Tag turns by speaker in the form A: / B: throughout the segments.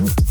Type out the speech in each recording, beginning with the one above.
A: Mm-hmm.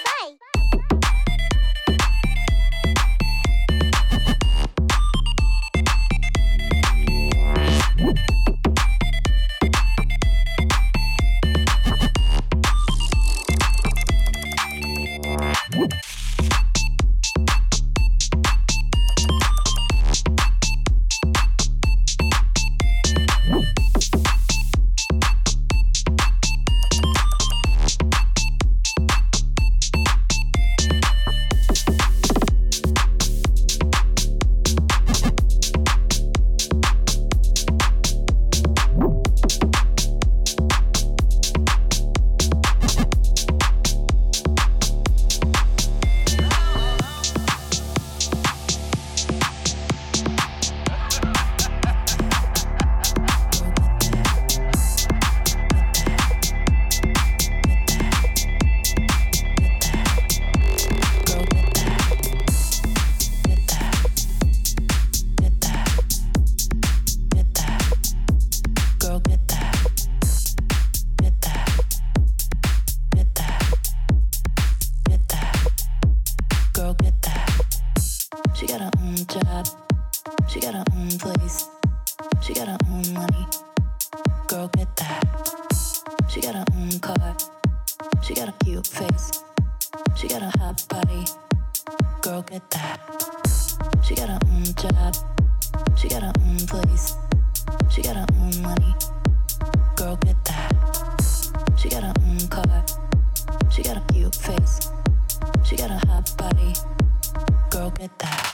B: play.
C: her own job. She got her own place. She got her own money. Girl, get that. She got her own car. She got a cute face. She got a hot body. Girl, get that. She got her own job. She got her own place. She got her own money. Girl, get that. She got her own car. She got a cute face. She got a hot body. Girl, get that.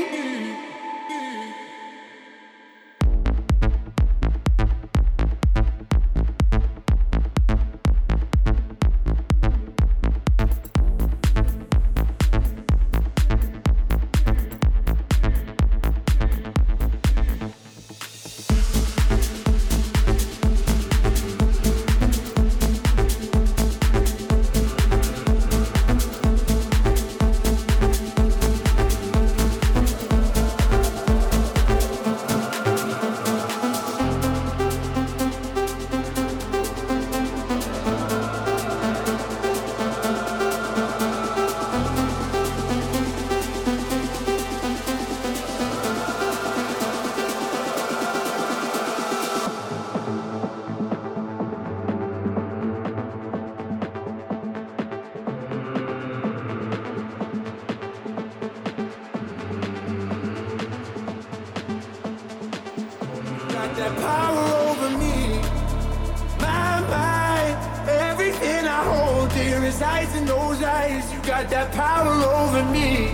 D: Hold dear resides in those eyes. You got that power over me.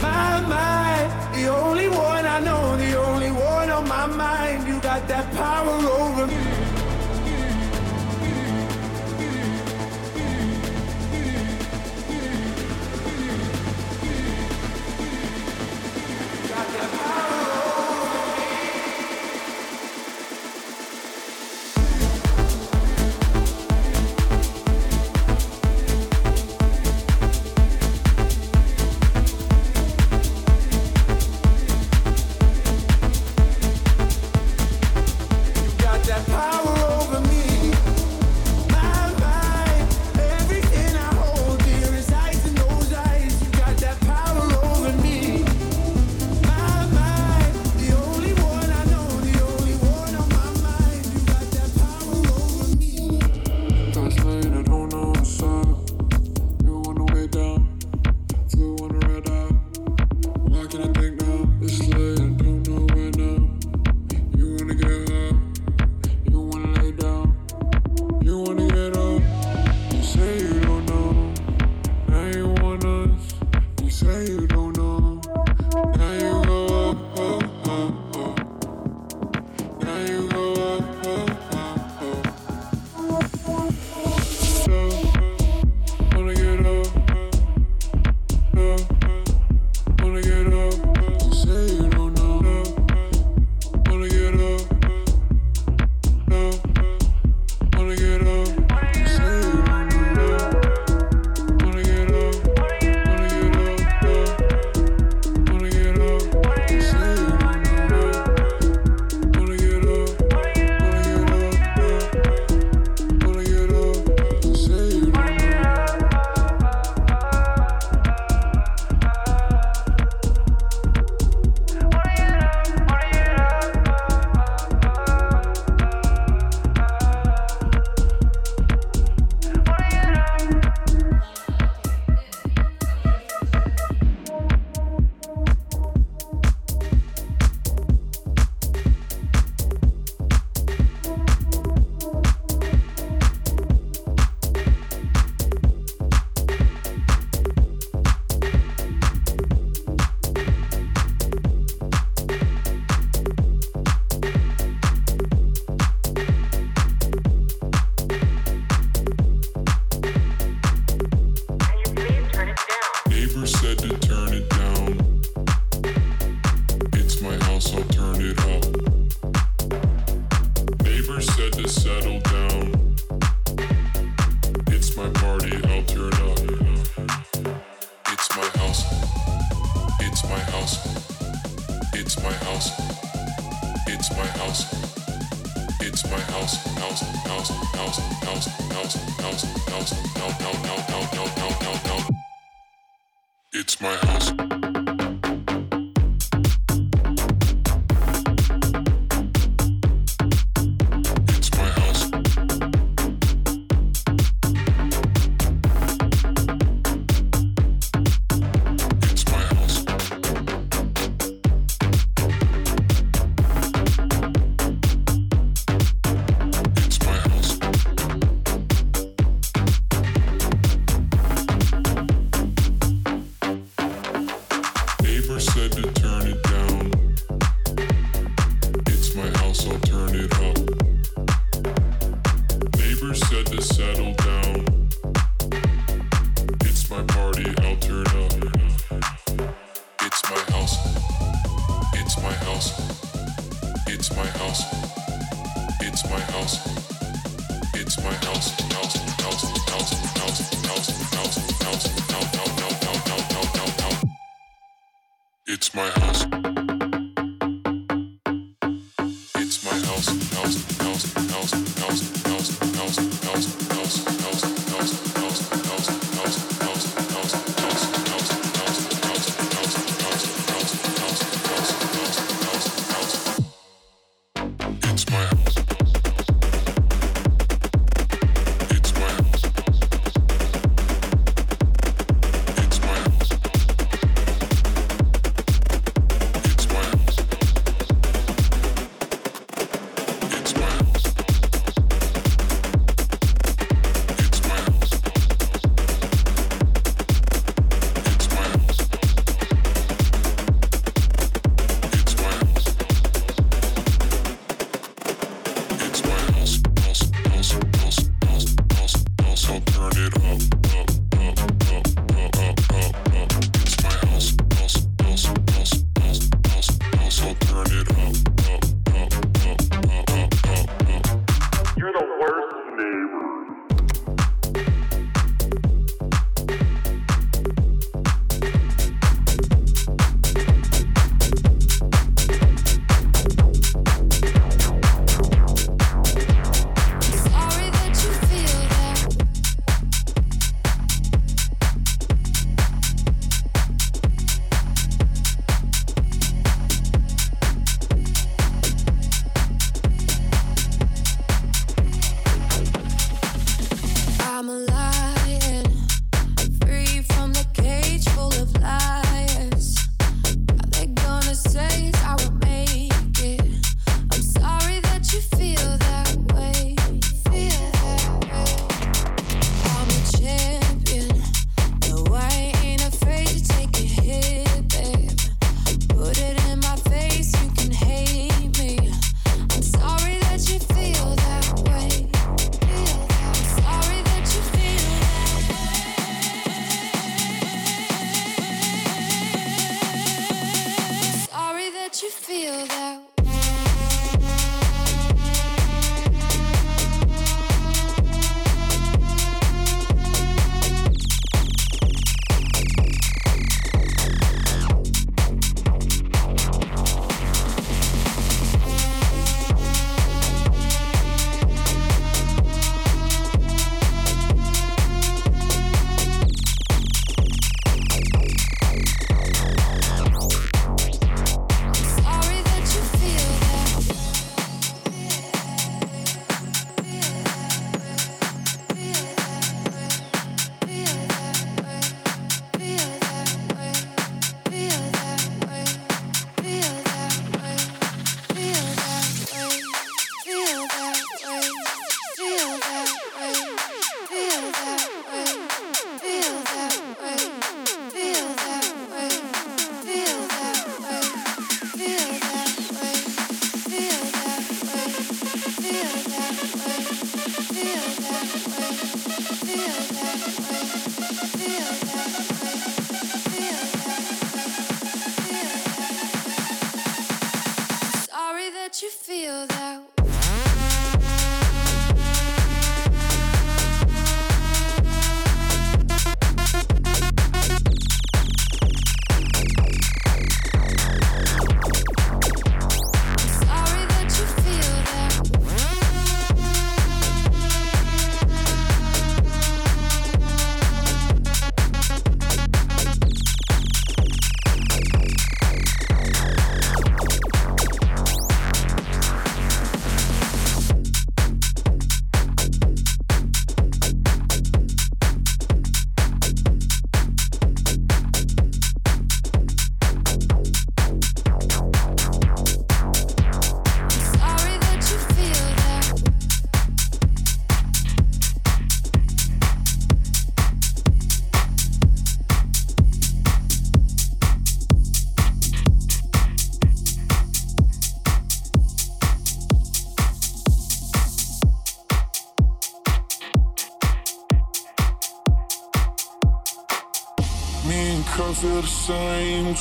D: My mind, the only one I know, the only one on my mind. You got that power over me.
E: It's my house.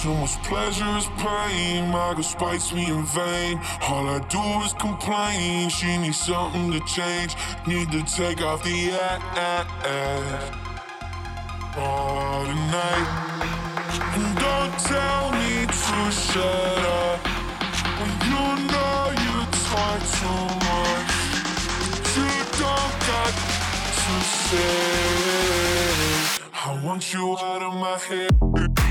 F: Too much pleasure is pain. My girl spites me in vain. All I do is complain. She needs something to change. Need to take off the ass. All tonight. And don't tell me to shut up. When you know you talk too much. You don't got to say. I want you out of my head.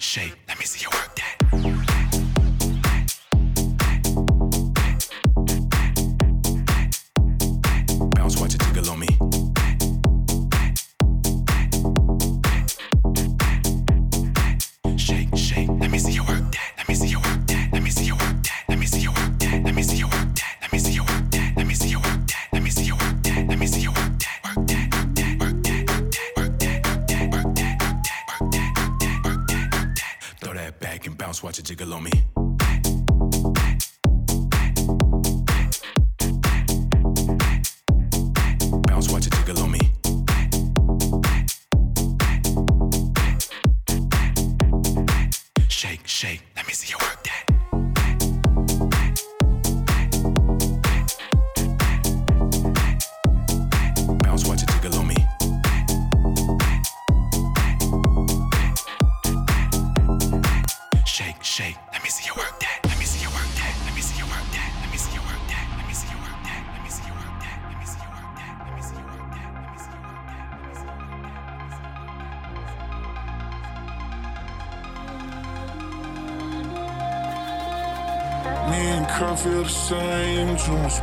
G: Feel the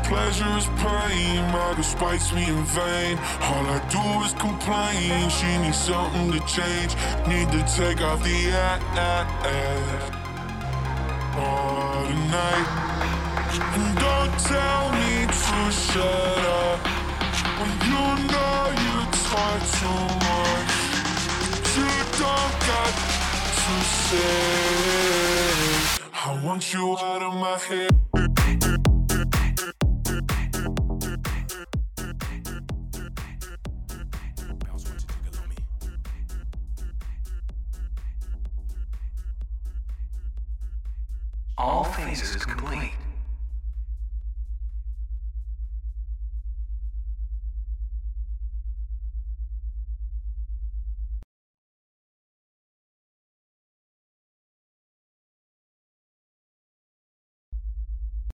F: pleasure is pain. My girl spites me in vain. All I do is complain. She needs something to change. Need to take off the ass. All tonight. Don't tell me to shut up. When you know you talk too much. You don't got to say. I want you out of my head.